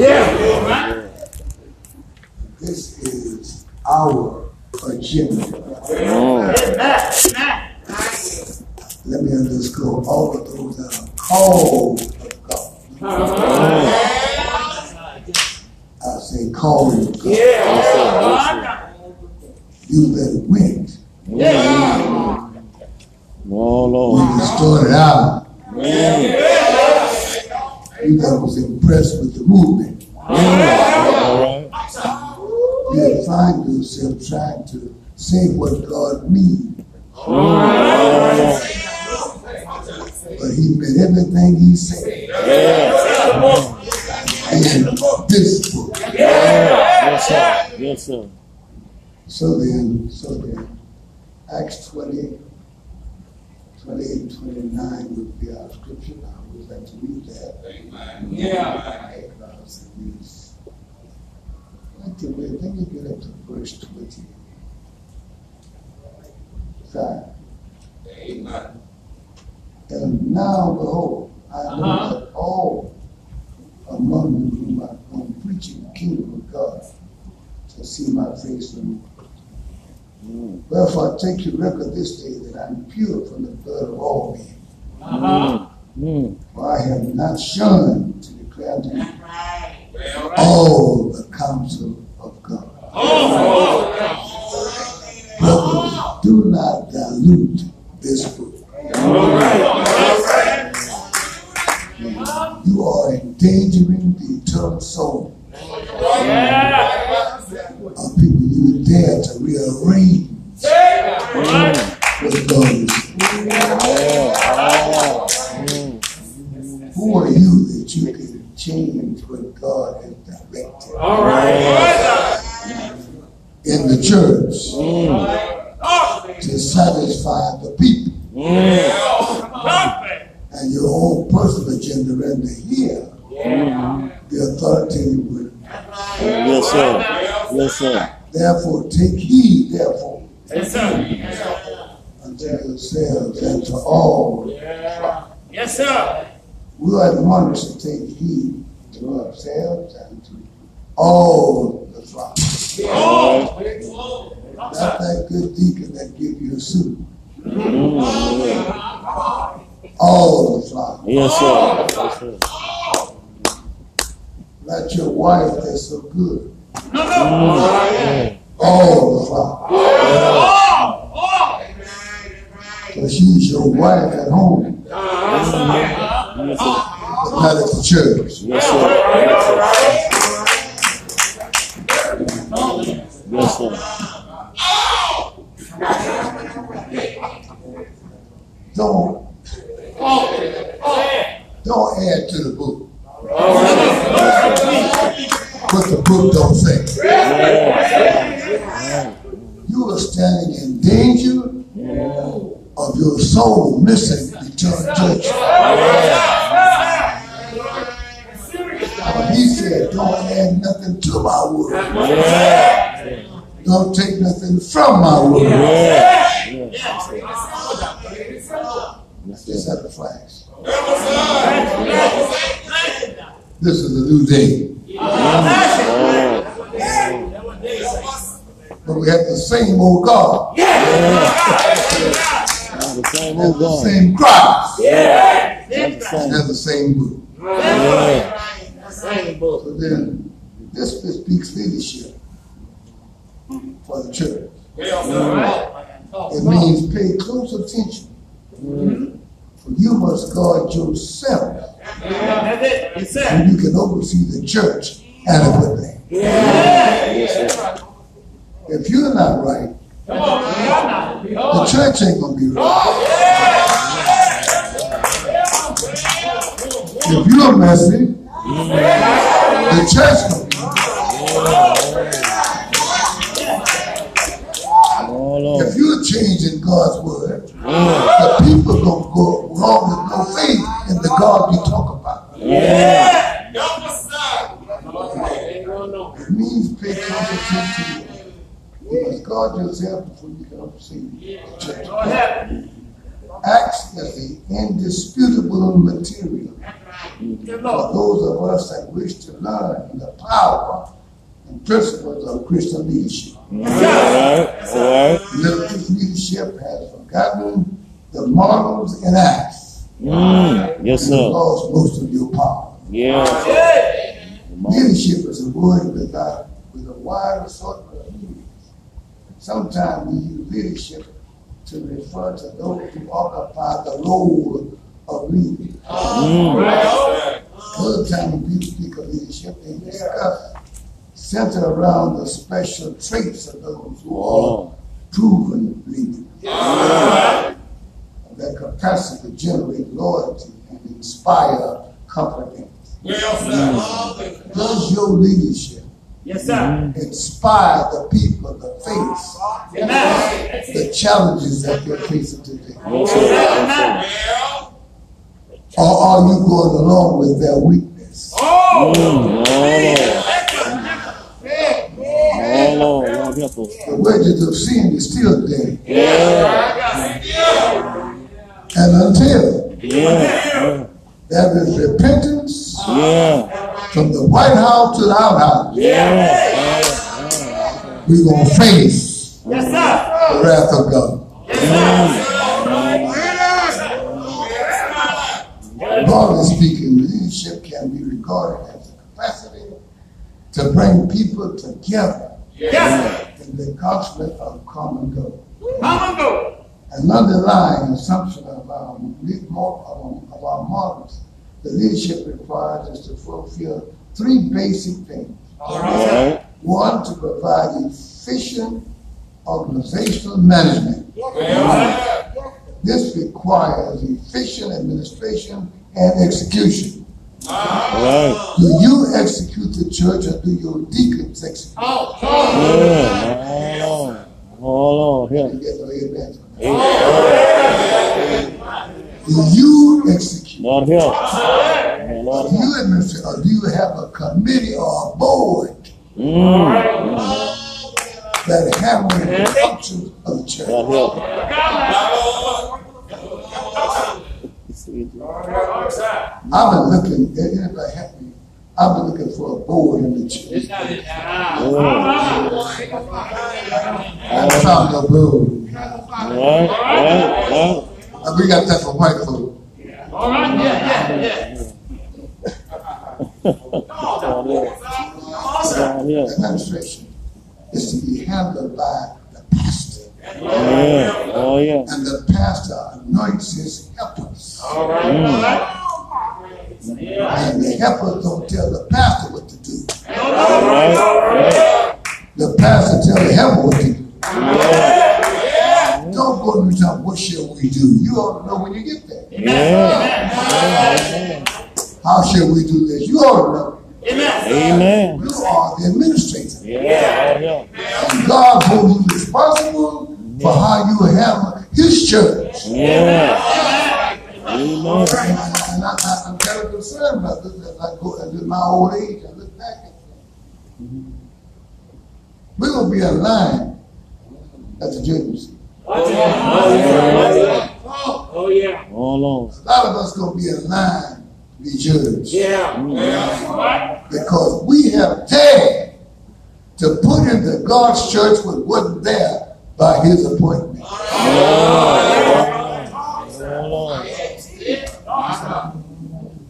Yeah. This is our agenda. Oh. Let me underscore all of those that are called of God. Uh-huh. I say called of God. You that went Oh, when Lord. you started out. You that was impressed with the movement. All right. You find yourself trying to say what God means. But he meant everything he said in this book. Yes, sir. Yes, sir. So then, so then, Acts 20, 28, and 29 would be our scripture. I always like to read that. Yeah. Because it is, I like to read, let me get up to verse 20. Five. And now, behold, I know uh-huh. that all among you whom I am preaching the kingdom of God shall see my face no more. Wherefore I take you record this day that I'm pure from the blood of all men. Uh-huh. Mm. For I have not shunned to declare to you all the counsel of God. Brothers, do not dilute this book. You are endangering the eternal soul of people you would dare to rearrange what God is. Who are you that you can change what God has directed All right. in the church mm. to satisfy the people mm. and your own personal agenda rather than hear the authoritative word? Yes, sir. Yes, sir. Therefore, take heed, therefore, Yes, sir. unto yourselves and to all. Yes, sir. We are admonished to take heed to ourselves and to all the flock. Not that good deacon that give you a suit. All the flock. Yes, sir. Yes, sir. Not your wife that's so good. No, no. All the flock. So she's your wife at home, Yes, sir. but not at the church. Yes, sir. Yes, sir. Don't don't add to the your soul missing eternal judgment. He said, don't add nothing to my word. Don't take nothing from my word. Have the flags. This is a new day. But we have the same old God, The same old the God. same Christ, The same. have the same book. Yeah. So then, this speaks leadership for the church. It means pay close attention. For you must guard yourself That's it. Yes, sir. and you can oversee the church adequately. If you're not right, the church ain't gonna be right. If you're messy, the church gonna be Oh, Lord. If you're changing God's word, to You must before you can oversee the church. Acts is the indisputable material for those of us that wish to learn the power and principles of Christian leadership. All right. All right. Military leadership has forgotten the models and acts Mm. Yes, and sir. lost most of your power. Yeah. Hey. Leadership is a word without, with a wide assortment of meanings. Sometimes we use leadership to refer to those who occupy the role of leader. Mm. Other time when people speak of leadership, they discuss center around the special traits of those who are Oh. proven leaders. Their capacity to generate loyalty and inspire confidence. Well. Does your leadership Yes, sir. inspire the people to face Amen. the challenges that they're facing today? Yes, sir. Or are you going along with their weakness? Oh. Mm. Oh, Lord. Lord. The wages of sin is still there. Yeah. And until Yeah. there is repentance Yeah. from the To the outhouse, Yeah. we're going to face Yes, sir. the wrath of God. Broadly speaking, leadership can be regarded as a capacity to bring people together Yes, in the accomplishment of common goal. Common and. An underlying assumption of um, um, of our- of our models, the leadership requires us to fulfill three basic things. All All right, One, to provide efficient organizational management. This requires efficient administration and execution. All right. Do you execute the church or do your deacons execute? Oh. Yeah. Lord. Lord. Help. You amen. Amen. Do you execute? Lord, help. Lord, Do you administer or do you have a committee or a board Mm. that handle the functions of the church? Lord, help. I've been looking, anybody help me? I've been looking for a board in the church. I found no board. All right. All right. All right. Uh, We got that for white folk. All right, yeah, yeah, yeah. Lord, help. Help. Administration is to be handled by the pastor. Yeah. Oh, yeah. And the pastor anoints his helpers. All right, right. And the helpers don't tell the pastor what to do. All right. The pastor tell the helper what to do. Yeah. Don't go to the top, what shall we do? You ought to know when you get there. Yeah. How shall we do this? You ought to know. Amen. Amen. You are the administrator. Yeah. Lord, God holds you responsible for how you handle his church. Yeah. Amen. And I, I, I'm kind of concerned about this as I go, as in my old age, I look back at things. We're going to be in line at the judgment seat. Oh, yeah. Oh, Lord. Oh, a lot of us going to be in line to be judged. Yeah. All right. Because we have dared to put into God's church what wasn't there by his appointment. Oh, Lord.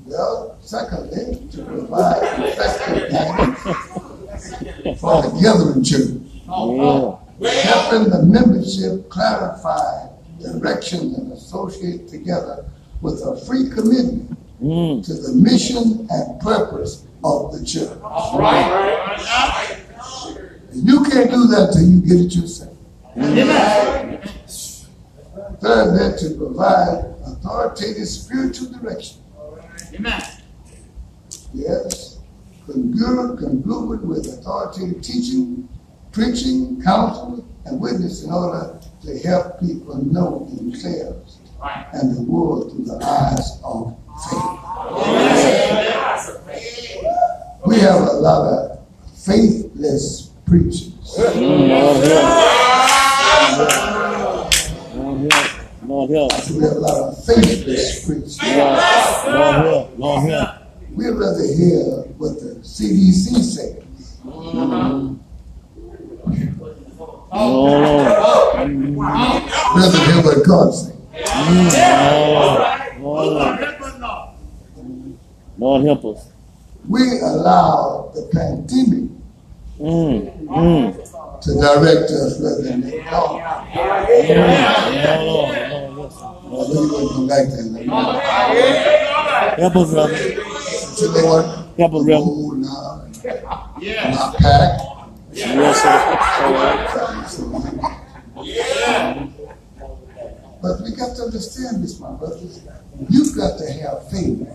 Well, secondly, to provide effective guidance for the gathering church. Yeah. helping the membership clarify direction and associate together with a free commitment Mm. to the mission and purpose of the church. All right. You can't do that till you get it yourself. Amen. Third, then to provide authoritative spiritual direction. Amen. Yes, congruent, congruent with authoritative teaching, preaching, counseling, and witness in order to help people know themselves Right. and the world through the eyes of faith. We have a lot of faithless preachers. Lord help. Lord help. Lord Lord help. We have a lot of faithless preachers. Lord, help. Lord help. We'd rather hear what the CDC says. Oh Lord. Rather hear what God says. Mm, Lord, Lord, Help us, Lord. Lord help us. We allow the pandemic Mm, mm. to direct us rather than the. Yeah, Lord, Lord, yes. I really wouldn't go back there. Let me- Help us, Lord, Help us, now, Yes. not packed. Yes, sir. All right. But we got to understand this, my brothers. You've got to have faith.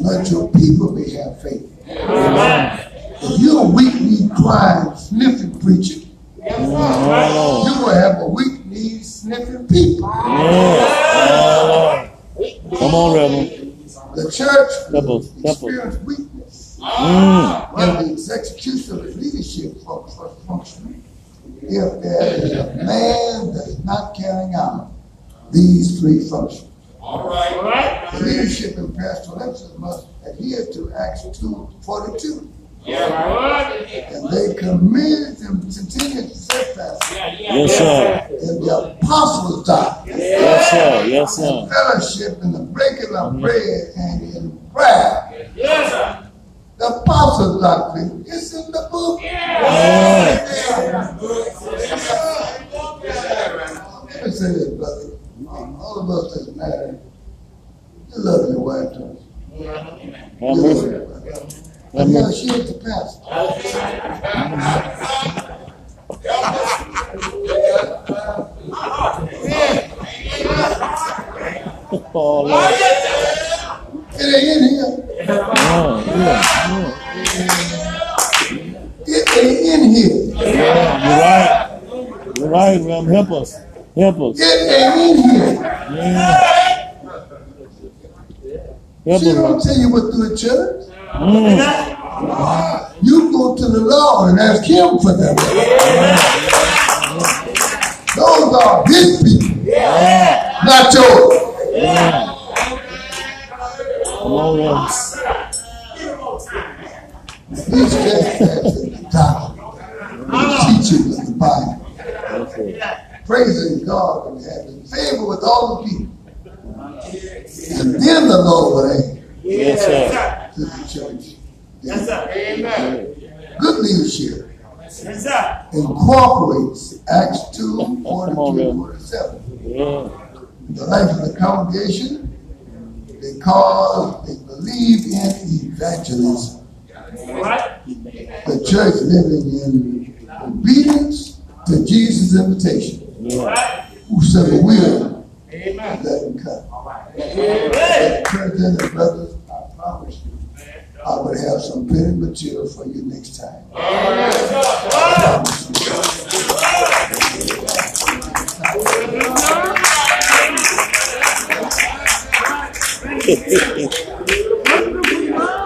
Let your people may have faith. Amen. If you're a weak knee crying, sniffing preacher, Oh, you will have a weak knee sniffing people. Oh, Come on, Reverend. The church us, experience weakness Mm. in the execution of leadership for, for function if there is a man that is not carrying out these three functions. All right. The leadership in pastoral excellence must adhere to Acts 2 42. Yeah. And they committed them continue to steadfast Yes, sir. in the apostles' doctrine, Yes, sir. Yes, sir. fellowship, in the breaking of bread, and in prayer. Yes, sir. The apostles' doctrine is in the book. Yeah. Let me say this, brother. All of us that's married, you love your wife, don't you? Have You love mercy. your wife. Have But yeah, mercy. she ain't the pastor. Oh, Lord. It ain't in here. Yeah, yeah, It ain't in here. yeah. Yeah, you're right. You're right, Reverend. Help us. Help us. It ain't in here. Yeah. Help She don't tell you what to do at church. Mm. You go to the Lord and ask Him for that. Those are His people, Yeah. not yours. Yeah. Come on, Reverend. He's steadfast in the doctrine, the teaching of the Bible, praising God and having favor with all the people. And then the Lord will add Yes, sir. to the church. Yes, sir. Amen. Good leadership Yes, sir. incorporates Acts 2 Come on, 42 Reverend. 47. Yeah. the life of the congregation because they believe in evangelism. All right. The church living in obedience to Jesus' invitation. All Yeah. right. Whosoever will, Amen. let him come. Hey. Brothers and brothers, I promise you, I would have some printed material for you next time. I promise you.